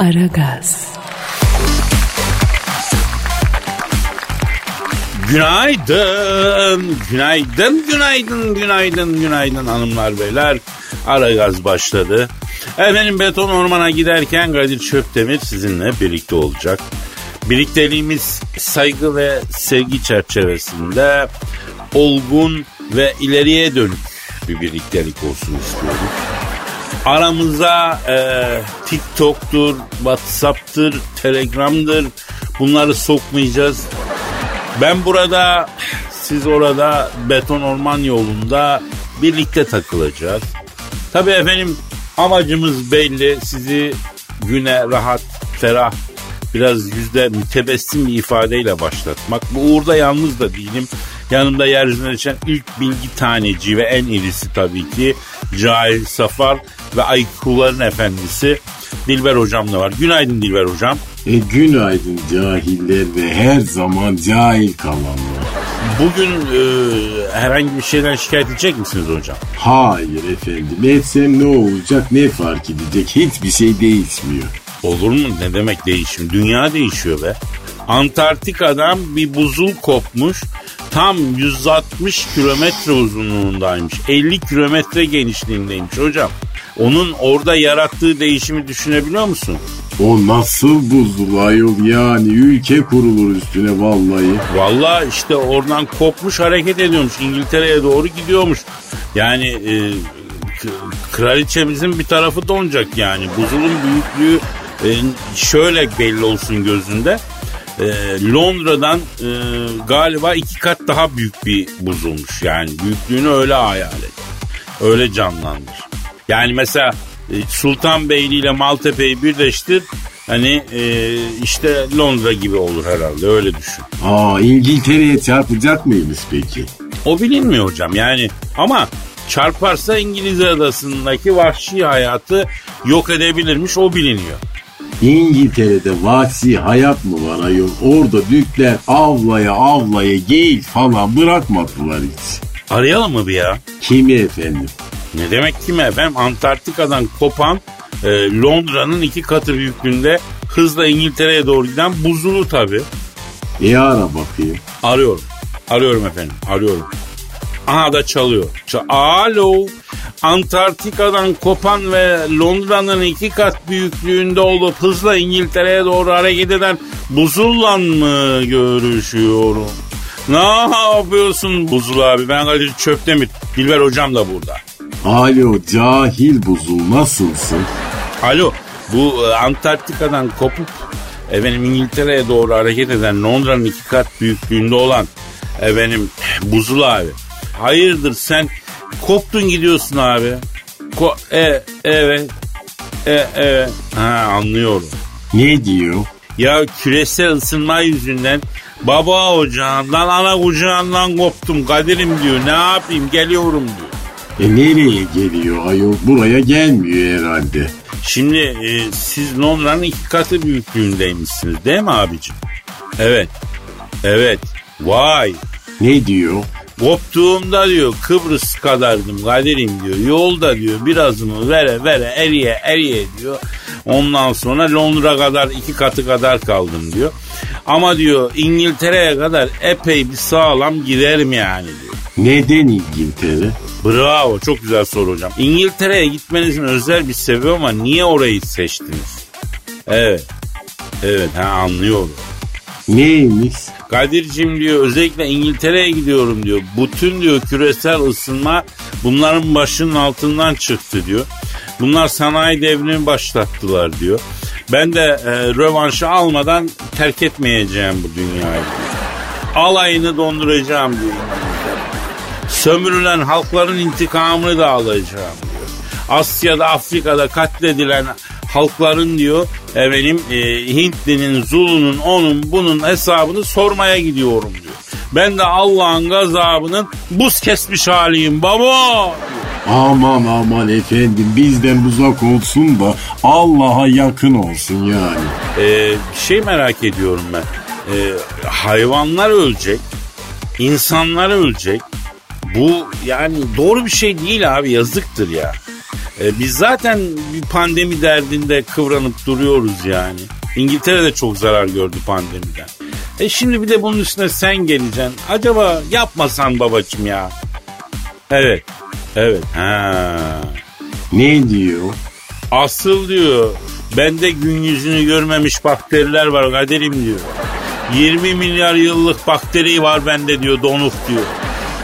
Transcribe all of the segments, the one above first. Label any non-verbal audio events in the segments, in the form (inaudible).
Aragaz. Günaydın, günaydın, günaydın, günaydın, günaydın hanımlar beyler. Ara gaz başladı. Efendim beton ormana giderken Kadir Çöptemir sizinle birlikte olacak. Birlikteliğimiz saygı ve sevgi çerçevesinde olgun ve ileriye dönük bir birliktelik olsun istiyorum. Aramıza e, TikTok'tur, WhatsApp'tır, Telegram'dır bunları sokmayacağız. Ben burada, siz orada beton orman yolunda birlikte takılacağız. Tabii efendim amacımız belli. Sizi güne rahat, ferah, biraz yüzde mütebessim bir ifadeyle başlatmak. Bu uğurda yalnız da değilim. Yanımda yeryüzüne düşen ilk bilgi taneci ve en irisi tabii ki Cahil Safar ve IQ'ların efendisi Dilber Hocam da var. Günaydın Dilber Hocam. E günaydın cahiller ve her zaman cahil kalanlar. Bugün e, herhangi bir şeyden şikayet edecek misiniz hocam? Hayır efendim etsem ne olacak ne fark edecek hiçbir şey değişmiyor. Olur mu? Ne demek değişim? Dünya değişiyor be. Antarktika'dan bir buzul kopmuş. Tam 160 kilometre uzunluğundaymış. 50 kilometre genişliğindeymiş hocam. Onun orada yarattığı değişimi düşünebiliyor musun? O nasıl buzul ayol yani ülke kurulur üstüne vallahi. Vallahi işte oradan kopmuş hareket ediyormuş. İngiltere'ye doğru gidiyormuş. Yani e, kraliçemizin bir tarafı donacak yani. Buzulun büyüklüğü e, şöyle belli olsun gözünde. E, Londra'dan e, galiba iki kat daha büyük bir buzulmuş. Yani büyüklüğünü öyle hayal et. Öyle canlandır. Yani mesela e, Sultanbeyli ile Maltepe'yi birleştir. Hani e, işte Londra gibi olur herhalde öyle düşün. Aa İngiltere'ye çarpacak mıymış peki? O bilinmiyor hocam yani ama çarparsa İngiliz adasındaki vahşi hayatı yok edebilirmiş o biliniyor. İngiltere'de vahşi hayat mı var ayol? Orada Türkler avlaya avlaya geyik falan bırakmadılar hiç. Arayalım mı bir ya? Kimi efendim? Ne demek ki mi efendim? Antarktika'dan kopan e, Londra'nın iki katı büyüklüğünde hızla İngiltere'ye doğru giden buzulu tabii. E ara bakayım. Arıyorum. Arıyorum efendim. Arıyorum. Aha da çalıyor. Alo. Antarktika'dan kopan ve Londra'nın iki kat büyüklüğünde olup hızla İngiltere'ye doğru hareket eden buzulla mı görüşüyorum? Ne yapıyorsun Buzul abi? Ben Kadir Çöptemir. Dilber hocam da burada. Alo cahil buzul nasılsın? Alo bu e, Antarktika'dan kopup efendim İngiltere'ye doğru hareket eden Londra'nın iki kat büyüklüğünde olan efendim Buzul abi. Hayırdır sen koptun gidiyorsun abi. Ko e, evet. E, evet. Ha anlıyorum. Ne diyor? Ya küresel ısınma yüzünden baba ocağından ana kucağından koptum Kadir'im diyor. Ne yapayım geliyorum diyor. E nereye geliyor ayol? Buraya gelmiyor herhalde. Şimdi e, siz Londra'nın iki katı büyüklüğündeymişsiniz değil mi abicim? Evet. Evet. Vay. Ne diyor? Koptuğumda diyor Kıbrıs kadardım Kadir'im diyor. Yolda diyor birazımı vere vere eriye eriye diyor. Ondan sonra Londra kadar iki katı kadar kaldım diyor. Ama diyor İngiltere'ye kadar epey bir sağlam giderim yani diyor. Neden İngiltere? Bravo çok güzel soru hocam. İngiltere'ye gitmenizin özel bir sebebi ama niye orayı seçtiniz? Evet. Evet ha anlıyorum. Neymiş? Kadir'cim diyor özellikle İngiltere'ye gidiyorum diyor. Bütün diyor küresel ısınma bunların başının altından çıktı diyor. Bunlar sanayi devrini başlattılar diyor. Ben de e, rövanşı almadan terk etmeyeceğim bu dünyayı. Alayını donduracağım diyor. Sömürülen halkların intikamını da alacağım diyor. Asya'da Afrika'da katledilen halkların diyor efendim e, Hintli'nin, Zulu'nun, onun bunun hesabını sormaya gidiyorum diyor. Ben de Allah'ın gazabının buz kesmiş haliyim baba. Aman aman efendim bizden uzak olsun da Allah'a yakın olsun yani. Ee, şey merak ediyorum ben. Ee, hayvanlar ölecek, insanlar ölecek. Bu yani doğru bir şey değil abi yazıktır ya. E, biz zaten bir pandemi derdinde kıvranıp duruyoruz yani. İngiltere de çok zarar gördü pandemiden. E şimdi bir de bunun üstüne sen geleceksin. Acaba yapmasan babacım ya. Evet. Evet. Ha. Ne diyor? Asıl diyor bende gün yüzünü görmemiş bakteriler var kaderim diyor. 20 milyar yıllık bakteri var bende diyor donuk diyor.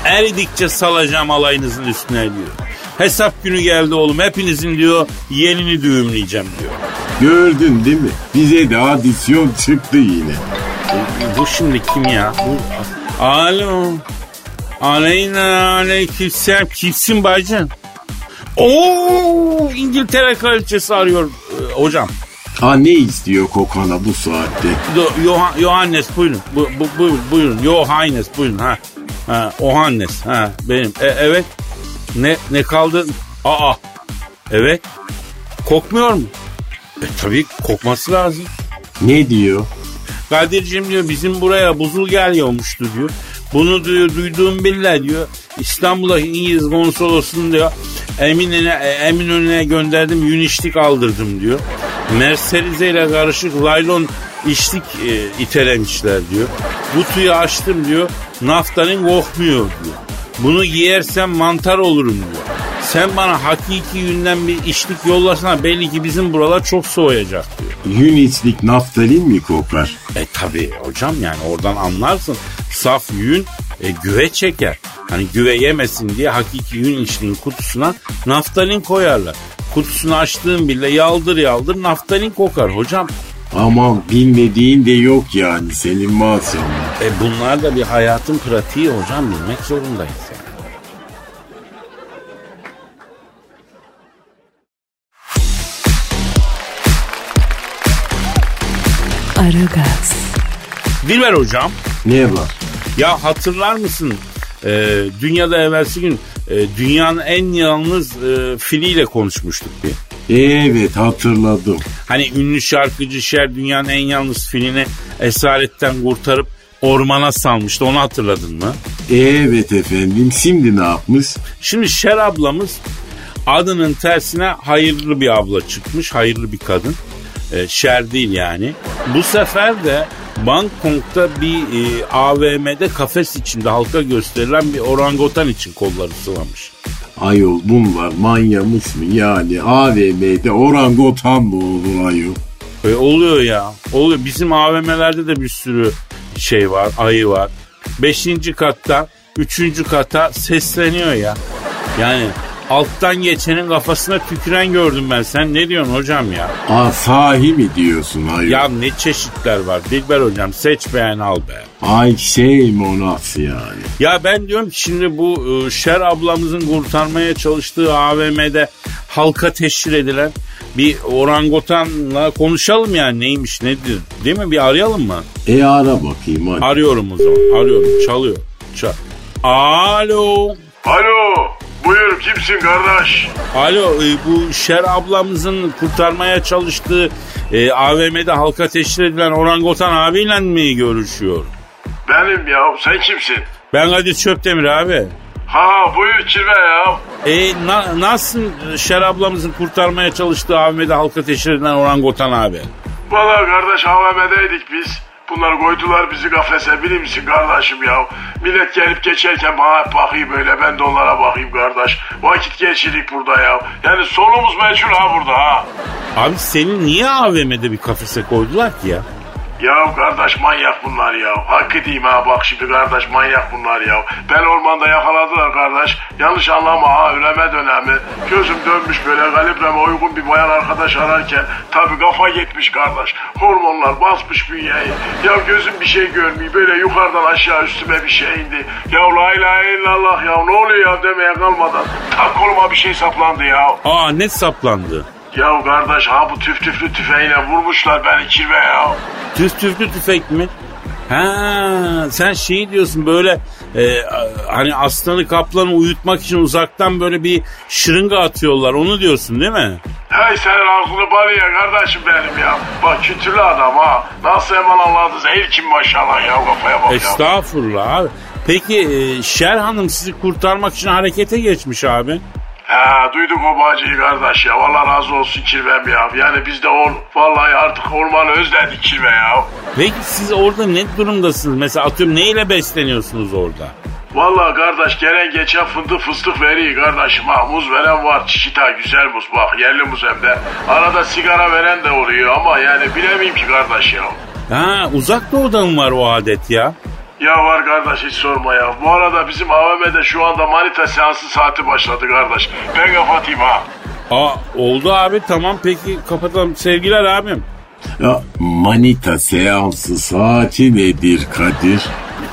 Eridikçe salacağım alayınızın üstüne diyor. Hesap günü geldi oğlum hepinizin diyor yenini düğümleyeceğim diyor. Gördün değil mi? Bize de adisyon çıktı yine. Bu şimdi kim ya? Bu... Alo. Aleyna aleykümselam. Kimsin bacın? Oo İngiltere kraliçesi arıyor ee, hocam. Ha ne istiyor kokana bu saatte? Do, Yoha, Yohannes buyurun. Bu, bu, buyurun, buyurun. Yohannes buyurun. Ha. Ha, Ohannes. Ha, benim. E, evet. Ne ne kaldı? Aa. Evet. Kokmuyor mu? E tabii kokması lazım. Ne diyor? Kadir'cim diyor bizim buraya buzul geliyormuştu diyor. Bunu diyor duyduğum billah diyor. İstanbul'a İngiliz konsolosunu diyor. Eminönü'ne, Eminönü'ne gönderdim yünişlik aldırdım diyor. Merserize ile karışık laylon içlik e, itelemişler diyor. Kutuyu açtım diyor. Naftalin kokmuyor diyor. Bunu giyersem mantar olurum diyor. Sen bana hakiki yünden bir içlik yollasana belli ki bizim buralar çok soğuyacak diyor. Yün içlik naftalin mi kokar? E tabi hocam yani oradan anlarsın. Saf yün e, güve çeker. Hani güve yemesin diye hakiki yün içliğin kutusuna naftalin koyarlar. Kutusunu açtığın bile yaldır yaldır naftalin kokar hocam. Aman bilmediğin de yok yani senin maşallah. E bunlar da bir hayatın pratiği hocam bilmek zorundayız yani. Aragaz, Dilber hocam Ne var? ya hatırlar mısın e, dünyada evvelsi gün e, dünyanın en yalnız e, filiyle konuşmuştuk bir. Evet hatırladım. Hani ünlü şarkıcı Şer dünyanın en yalnız filini esaretten kurtarıp ormana salmıştı onu hatırladın mı? Evet efendim şimdi ne yapmış? Şimdi Şer ablamız adının tersine hayırlı bir abla çıkmış. Hayırlı bir kadın. Ee, Şer değil yani. Bu sefer de Bangkok'ta bir e, AVM'de kafes içinde halka gösterilen bir orangutan için kolları sıvamış. Ayol bunlar manyamış mı yani AVM'de orangutan mı olur ayol? E, oluyor ya. Oluyor. Bizim AVM'lerde de bir sürü şey var. Ayı var. Beşinci katta, üçüncü kata sesleniyor ya. Yani alttan geçenin kafasına tüküren gördüm ben. Sen ne diyorsun hocam ya? Aa sahi mi diyorsun ayol? Ya ne çeşitler var. Dilber hocam seç beğen al be. Ay şey nasıl yani? Ya ben diyorum şimdi bu e, Şer ablamızın kurtarmaya çalıştığı AVM'de halka teşhir edilen bir orangutanla konuşalım yani neymiş nedir değil mi bir arayalım mı? E ara bakayım hadi. Arıyorum o zaman arıyorum çalıyor. Çal. Alo. Alo, buyur kimsin kardeş? Alo e, bu Şer ablamızın kurtarmaya çalıştığı e, AVM'de halka teşhir edilen orangutan abiyle mi görüşüyor? Benim ya, sen kimsin? Ben Kadir Çöptemir abi. Ha buyur kirve ya. E na, nasıl Şer ablamızın kurtarmaya çalıştığı AVM'de halka teşhir edilen orangutan abi? Valla kardeş AVM'deydik biz. Bunlar koydular bizi kafese bilir misin kardeşim ya? Millet gelip geçerken bana bakıyor böyle ben de onlara bakayım kardeş. Vakit geçirdik burada ya. Yani sonumuz meçhul ha burada ha. Abi seni niye AVM'de bir kafese koydular ki ya? Ya kardeş manyak bunlar ya. Hakkı diyeyim ha bak şimdi kardeş manyak bunlar ya. Ben ormanda yakaladılar kardeş. Yanlış anlama ha üleme dönemi. Gözüm dönmüş böyle kalibreme uygun bir bayan arkadaş ararken. Tabi kafa gitmiş kardeş. Hormonlar basmış bünyeyi. Ya gözüm bir şey görmüyor. Böyle yukarıdan aşağı üstüme bir şey indi. Ya la ilahe illallah ya ne oluyor ya demeye kalmadan. Tak koluma bir şey saplandı ya. Aa ne saplandı? Ya kardeş ha bu tüf tüflü tüfeğiyle vurmuşlar beni kirve ya. Tüf tüflü tüfek mi? Ha sen şey diyorsun böyle e, hani aslanı kaplanı uyutmak için uzaktan böyle bir şırınga atıyorlar onu diyorsun değil mi? Hey senin aklını bari ya kardeşim benim ya. Bak kültürlü adam ha. Nasıl hemen anladı zehir kim maşallah ya kafaya bak ya. Estağfurullah abi. Peki e, Şer Hanım sizi kurtarmak için harekete geçmiş abi. Ha duyduk o bacıyı kardeş ya. Allah razı olsun kirvem ya. Yani biz de or, vallahi artık ormanı özledik kirve ya. Peki siz orada ne durumdasınız? Mesela atıyorum neyle besleniyorsunuz orada? Vallahi kardeş gelen geçen fındık fıstık veriyor kardeşim ha. Muz veren var çişita güzel muz bak yerli muz hem de. Arada sigara veren de oluyor ama yani bilemeyim ki kardeş ya. Ha uzak doğuda mı var o adet ya? Ya var kardeş hiç sorma ya. Bu arada bizim AVM'de şu anda manita seansı saati başladı kardeş. Ben kapatayım ha. Aa oldu abi tamam peki kapatalım. Sevgiler abim. Ya manita seansı saati nedir Kadir?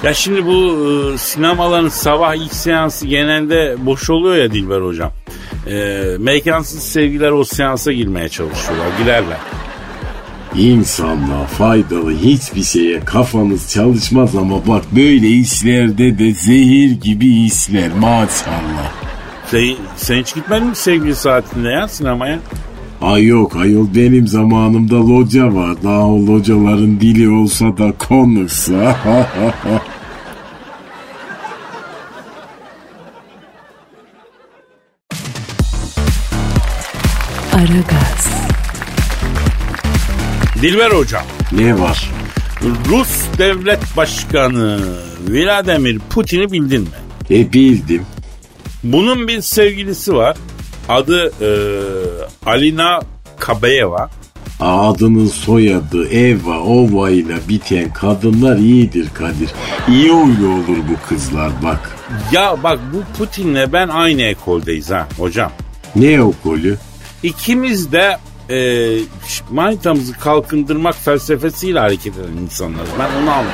Ya şimdi bu e, sinemaların sabah ilk seansı genelde boş oluyor ya Dilber hocam. E, mekansız sevgiler o seansa girmeye çalışıyorlar. Girerler. İnsanlığa faydalı hiçbir şeye kafanız çalışmaz ama bak böyle işlerde de zehir gibi işler maşallah. Sen, sen hiç gitmedin mi sevgili saatinde ya sinemaya? Ay yok ayol benim zamanımda loca var. Daha o locaların dili olsa da konuşsa. (laughs) Dilber hocam. ne var? Rus devlet başkanı Vladimir Putin'i bildin mi? E bildim. Bunun bir sevgilisi var. Adı e, Alina Kabayeva. Adının soyadı Eva Ova ile biten kadınlar iyidir Kadir. İyi huylu olur bu kızlar bak. Ya bak bu Putin'le ben aynı ekoldeyiz ha hocam. Ne o kolü? İkimiz de e, manitamızı kalkındırmak felsefesiyle hareket eden insanlarız. Ben onu anladım.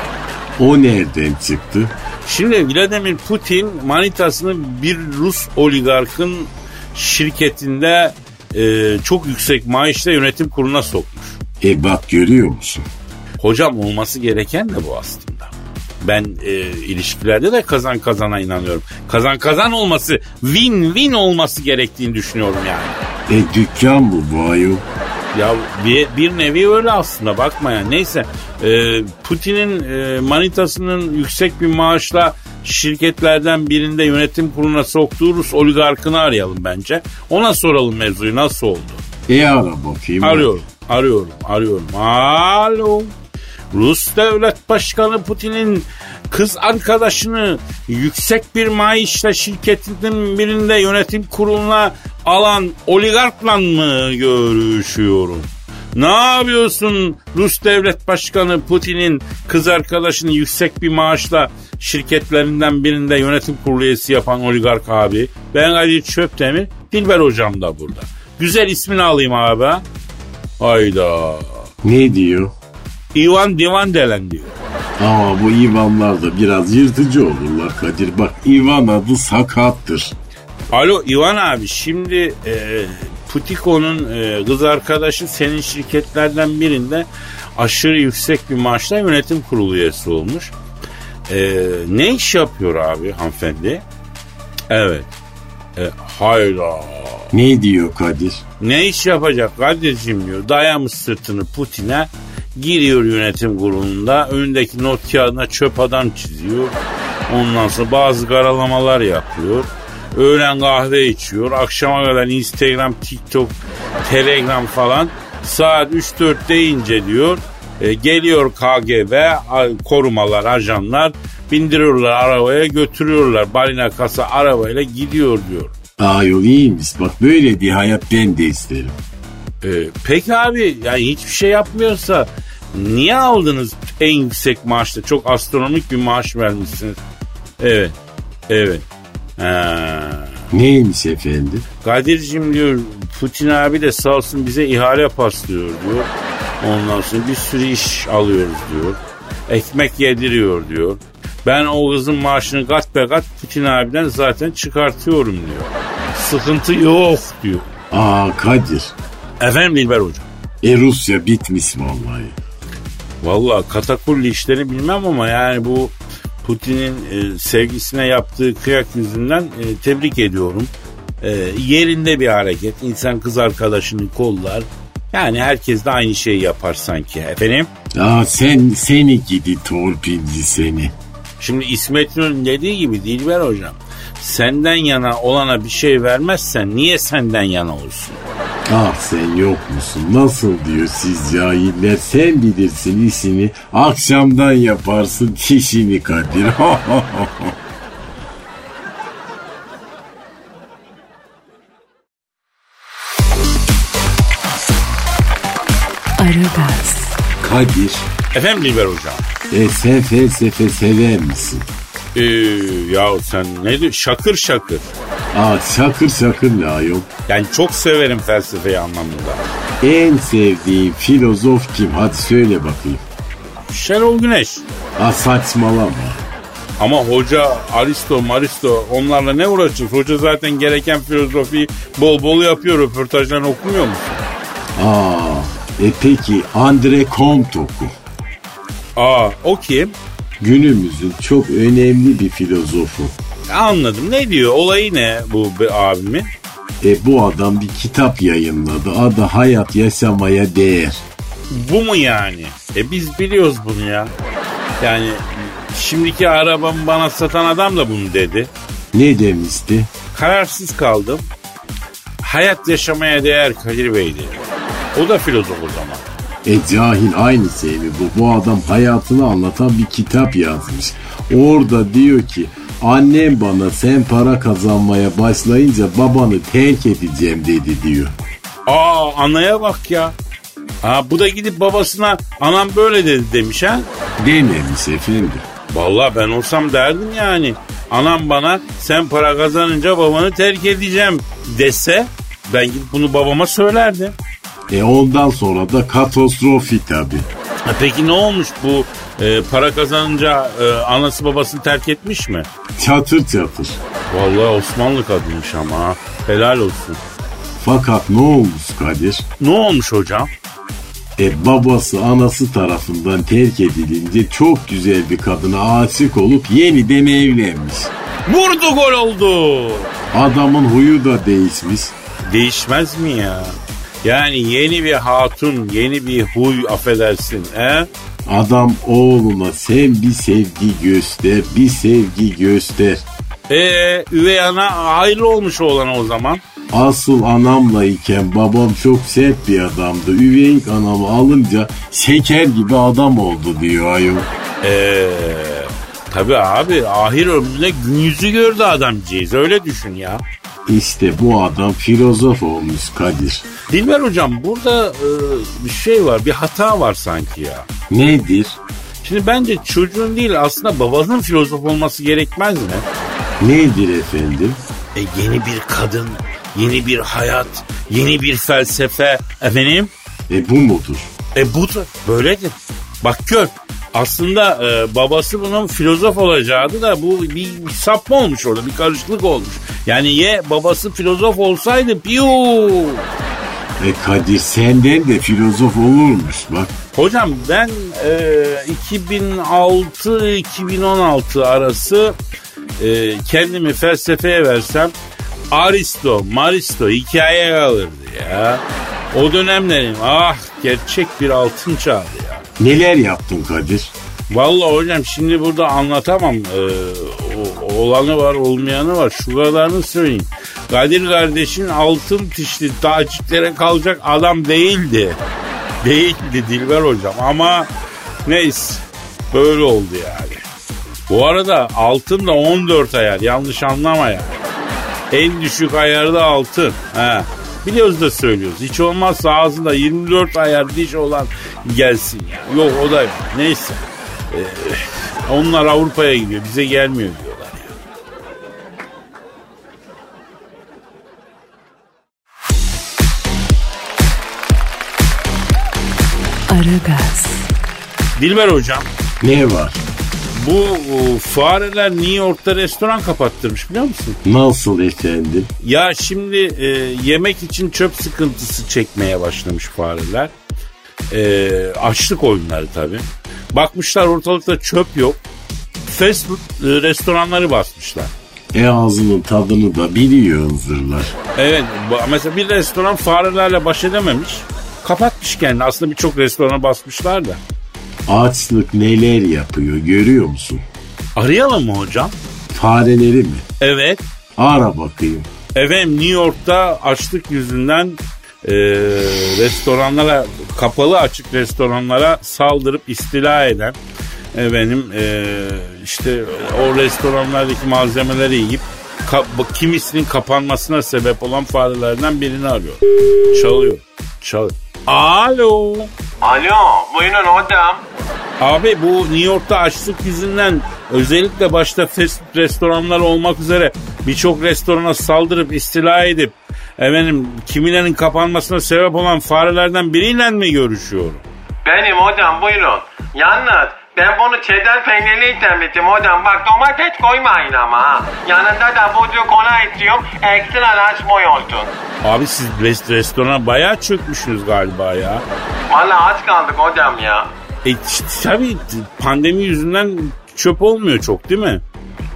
O nereden çıktı? Şimdi Vladimir Putin manitasını bir Rus oligarkın şirketinde e, çok yüksek maaşla yönetim kuruluna sokmuş. E bak görüyor musun? Hocam olması gereken de bu aslında. Ben e, ilişkilerde de kazan kazana inanıyorum. Kazan kazan olması, win win olması gerektiğini düşünüyorum yani. E dükkan bu ayol. Ya bir, bir nevi öyle aslında bakma ya. Neyse e, Putin'in e, manitasının yüksek bir maaşla şirketlerden birinde yönetim kuruluna soktuğu Rus oligarkını arayalım bence. Ona soralım mevzuyu nasıl oldu. E ara bakayım. Arıyorum, arıyorum, arıyorum. Alo. Rus devlet başkanı Putin'in kız arkadaşını yüksek bir maaşla şirketinin birinde yönetim kuruluna alan oligarkla mı görüşüyorum? Ne yapıyorsun Rus devlet başkanı Putin'in kız arkadaşını yüksek bir maaşla şirketlerinden birinde yönetim kurulu üyesi yapan oligark abi? Ben Ali Çöptemir, Dilber hocam da burada. Güzel ismini alayım abi. Hayda. Ne diyor? Ivan Divan Delen diyor. Ama bu Ivanlar da biraz yırtıcı olurlar Kadir. Bak Ivan adı sakattır. Alo Ivan abi şimdi e, Putiko'nun e, kız arkadaşı senin şirketlerden birinde aşırı yüksek bir maaşla yönetim kurulu üyesi olmuş. E, ne iş yapıyor abi hanımefendi? Evet. E, hayda. Ne diyor Kadir? Ne iş yapacak kardeşim diyor. Dayamış sırtını Putin'e giriyor yönetim kurulunda. Önündeki not kağıdına çöp adam çiziyor. Ondan sonra bazı karalamalar yapıyor. Öğlen kahve içiyor. Akşama kadar Instagram, TikTok, Telegram falan. Saat 3-4 deyince diyor e, geliyor KGB korumalar, ajanlar bindiriyorlar arabaya götürüyorlar. Balina kasa arabayla gidiyor diyor. Ayol iyiymiş bak böyle bir hayat ben de isterim. Ee, peki abi yani hiçbir şey yapmıyorsa niye aldınız en yüksek maaşta? Çok astronomik bir maaş vermişsiniz. Evet. Evet. Ha. Neymiş efendim? Kadir'cim diyor Putin abi de sağ olsun bize ihale paslıyor diyor. Ondan sonra bir sürü iş alıyoruz diyor. Ekmek yediriyor diyor. Ben o kızın maaşını kat be kat Putin abiden zaten çıkartıyorum diyor. Sıkıntı yok diyor. Aa Kadir. Efendim Dilber hocam. E Rusya bitmiş vallahi. Valla katakulli işleri bilmem ama yani bu Putin'in e, sevgisine yaptığı kıyak yüzünden e, tebrik ediyorum. E, yerinde bir hareket. İnsan kız arkadaşını kollar. Yani herkes de aynı şeyi yapar sanki efendim. Aa sen seni gidi torpilli seni. Şimdi İsmet İnönü'nün dediği gibi Dilber hocam. Senden yana olana bir şey vermezsen niye senden yana olsun? Ah sen yok musun? Nasıl diyor siz cahiller? Sen bilirsin işini. Akşamdan yaparsın kişini Kadir. (laughs) Aragaz, Kadir. Efendim Dilber hocam. E sen felsefe sever misin? Ee, ya sen ne diyorsun? Şakır şakır. Aa şakır şakır ne ayol? Yani çok severim felsefeyi anlamında. En sevdiğin filozof kim? Hadi söyle bakayım. Şenol Güneş. Aa saçmalama. Ama hoca Aristo Maristo onlarla ne uğraşacağız? Hoca zaten gereken filozofiyi bol bol yapıyor. Röportajlarını okumuyor musun? Aa e peki Andre Comte oku. Aa o kim? Günümüzün çok önemli bir filozofu. Anladım. Ne diyor? Olayı ne bu abimin? E bu adam bir kitap yayınladı. Adı Hayat Yaşamaya Değer. Bu mu yani? E biz biliyoruz bunu ya. Yani şimdiki arabamı bana satan adam da bunu dedi. Ne demişti? Kararsız kaldım. Hayat yaşamaya değer Kadir Bey dedi. O da filozof o zaman. E cahil aynı şey mi bu? Bu adam hayatını anlatan bir kitap yazmış. Orada diyor ki annem bana sen para kazanmaya başlayınca babanı terk edeceğim dedi diyor. Aa anaya bak ya. Aa, bu da gidip babasına anam böyle dedi demiş ha. Dememiş efendim. Vallahi ben olsam derdim yani. Anam bana sen para kazanınca babanı terk edeceğim dese ben gidip bunu babama söylerdim. E ondan sonra da katastrofi tabi. Ha, peki ne olmuş bu e, para kazanınca e, anası babasını terk etmiş mi? Çatır çatır. Vallahi Osmanlı kadınmış ama helal olsun. Fakat ne olmuş Kadir? Ne olmuş hocam? E babası anası tarafından terk edilince çok güzel bir kadına aşık olup yeniden evlenmiş. Vurdu gol oldu. Adamın huyu da değişmiş. Değişmez mi ya? Yani yeni bir hatun, yeni bir huy affedersin. He? Adam oğluna sen bir sevgi göster, bir sevgi göster. Ee, üvey ana ayrı olmuş oğlan o zaman. Asıl anamla iken babam çok sert bir adamdı. Üveyik anamı alınca şeker gibi adam oldu diyor ayol. Ee, tabii abi ahir ömründe gün yüzü gördü adamcağız öyle düşün ya. İşte bu adam filozof olmuş Kadir. Dilber hocam burada e, bir şey var bir hata var sanki ya. Nedir? Şimdi bence çocuğun değil aslında babanın filozof olması gerekmez mi? Nedir efendim? E, yeni bir kadın, yeni bir hayat, yeni bir felsefe efendim. E bu mudur? E budur, böyledir. Bak gör, aslında e, babası bunun filozof olacaktı da bu bir, bir sapma olmuş orada, bir karışıklık olmuş. Yani ye babası filozof olsaydı piyu. E Kadir senden de filozof olurmuş bak. Hocam ben e, 2006-2016 arası e, kendimi felsefeye versem Aristo, Maristo hikaye kalırdı ya. O dönemlerim ah gerçek bir altın çağdı ya. Neler yaptın Kadir? Vallahi hocam şimdi burada anlatamam. Ee, olanı var olmayanı var. Şu kadarını söyleyeyim. Kadir kardeşin altın tişli taciklere kalacak adam değildi. Değildi Dilber hocam ama neyse böyle oldu yani. Bu arada altın da 14 ayar yanlış anlama ya. En düşük ayarda altın. He. Biliyoruz da söylüyoruz. Hiç olmazsa ağzında 24 ayar diş olan gelsin ya. Yok o da yok. Neyse. Ee, onlar Avrupa'ya gidiyor. Bize gelmiyor diyorlar ya. Aragaz, Dilber hocam. Ne var? Bu o, fareler New York'ta restoran kapattırmış biliyor musun? Nasıl efendim? Ya şimdi e, yemek için çöp sıkıntısı çekmeye başlamış fareler. E, açlık oyunları tabii. Bakmışlar ortalıkta çöp yok. Fast food e, restoranları basmışlar. E ağzının tadını da biliyor hınzırlar. Evet mesela bir restoran farelerle baş edememiş. Kapatmış kendini. Aslında birçok restorana basmışlar da. Açlık neler yapıyor görüyor musun? Arayalım mı hocam? fareleri mi? Evet. Ara bakayım. Efendim New York'ta açlık yüzünden e, restoranlara kapalı açık restoranlara saldırıp istila eden efendim e, işte o restoranlardaki malzemeleri yiyip ka- kimisinin kapanmasına sebep olan farelerden birini arıyor. Çalıyor. Çalıyor. Alo. Alo buyurun hocam. Abi bu New York'ta açlık yüzünden özellikle başta fast restoranlar olmak üzere birçok restorana saldırıp istila edip efendim kimilerin kapanmasına sebep olan farelerden biriyle mi görüşüyorum? Benim hocam buyurun. Yalnız ben bunu çedar peynirli istemiştim hocam. Bak domates koymayın ama ha. Yanında da bucu kola istiyorum. Ekstra large boy olsun. Abi siz rest- restorana bayağı çökmüşsünüz galiba ya. Valla aç kaldık hocam ya. E tabii pandemi yüzünden çöp olmuyor çok değil mi?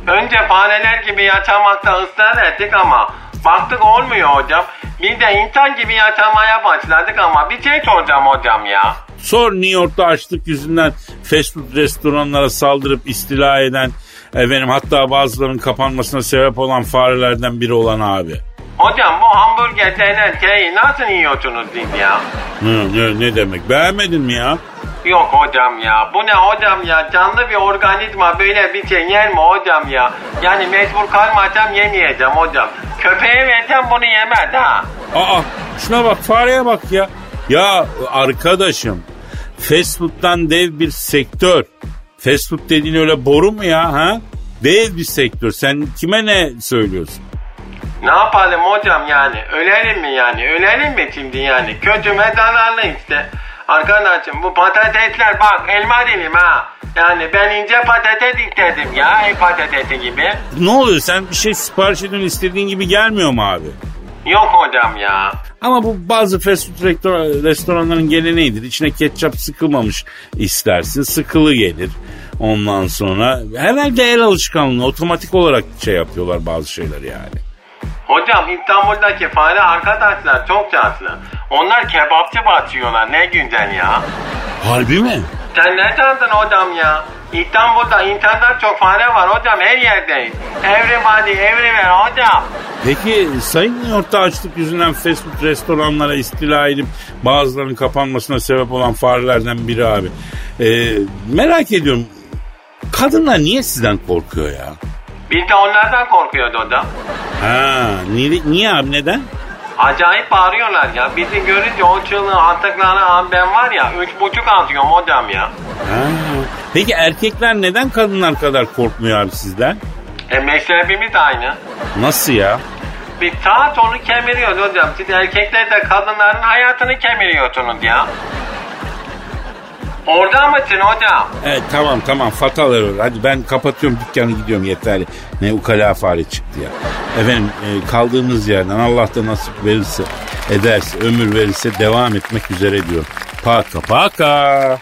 Önce fareler gibi yaşamakta ısrar ettik ama baktık olmuyor hocam. Biz de insan gibi yaşamaya başladık ama bir şey soracağım hocam ya. Sor New York'ta açlık yüzünden fast food restoranlara saldırıp istila eden efendim hatta bazılarının kapanmasına sebep olan farelerden biri olan abi. Hocam bu hamburger denen şeyi nasıl yiyorsunuz siz ya? Ne, ne, ne demek beğenmedin mi ya? Yok hocam ya. Bu ne hocam ya? Canlı bir organizma böyle bir şey yer mi hocam ya? Yani mecbur kalmasam yemeyeceğim hocam. Köpeğe versem bunu yemez ha. Aa şuna bak fareye bak ya. Ya arkadaşım fast food'dan dev bir sektör. Fast food dediğin öyle boru mu ya ha? Dev bir sektör. Sen kime ne söylüyorsun? Ne yapalım hocam yani? Ölelim mi yani? Ölelim mi şimdi yani? Kötüme zararlı işte. Arkadaşım bu patatesler bak elma dilim ha. Yani ben ince patates istedim ya. El patatesi gibi. Ne oluyor sen bir şey sipariş ediyorsun istediğin gibi gelmiyor mu abi? Yok hocam ya. Ama bu bazı fast food restoran- restoranların geleneğidir. İçine ketçap sıkılmamış istersin. Sıkılı gelir. Ondan sonra herhalde el alışkanlığı otomatik olarak şey yapıyorlar bazı şeyler yani. Hocam İstanbul'daki fare arkadaşlar çok şanslı. Onlar kebapçı batıyorlar ne güzel ya. Harbi mi? Sen ne sandın hocam ya? İstanbul'da internet çok fare var hocam her yerdeyiz. Everybody everywhere hocam. Peki Sayın New York'ta açlık yüzünden fast food restoranlara istila edip bazılarının kapanmasına sebep olan farelerden biri abi. Ee, merak ediyorum kadınlar niye sizden korkuyor ya? Biz de onlardan korkuyoruz hocam. Ha, niye, niye abi neden? Acayip bağırıyorlar ya. Bizi görünce o çığlığı attıkları an ben var ya üç buçuk atıyorum hocam ya. Ha. Peki erkekler neden kadınlar kadar korkmuyor abi sizden? E mezhebimiz aynı. Nasıl ya? Biz saat onu kemiriyoruz hocam. Siz erkekler de kadınların hayatını kemiriyorsunuz ya. Orada mısın hocam? Evet tamam tamam fatal error. Hadi ben kapatıyorum dükkanı gidiyorum yeterli. Ne ukala fare çıktı ya. Efendim e, kaldığımız yerden Allah da nasip verirse ederse ömür verirse devam etmek üzere diyorum. Paka paka.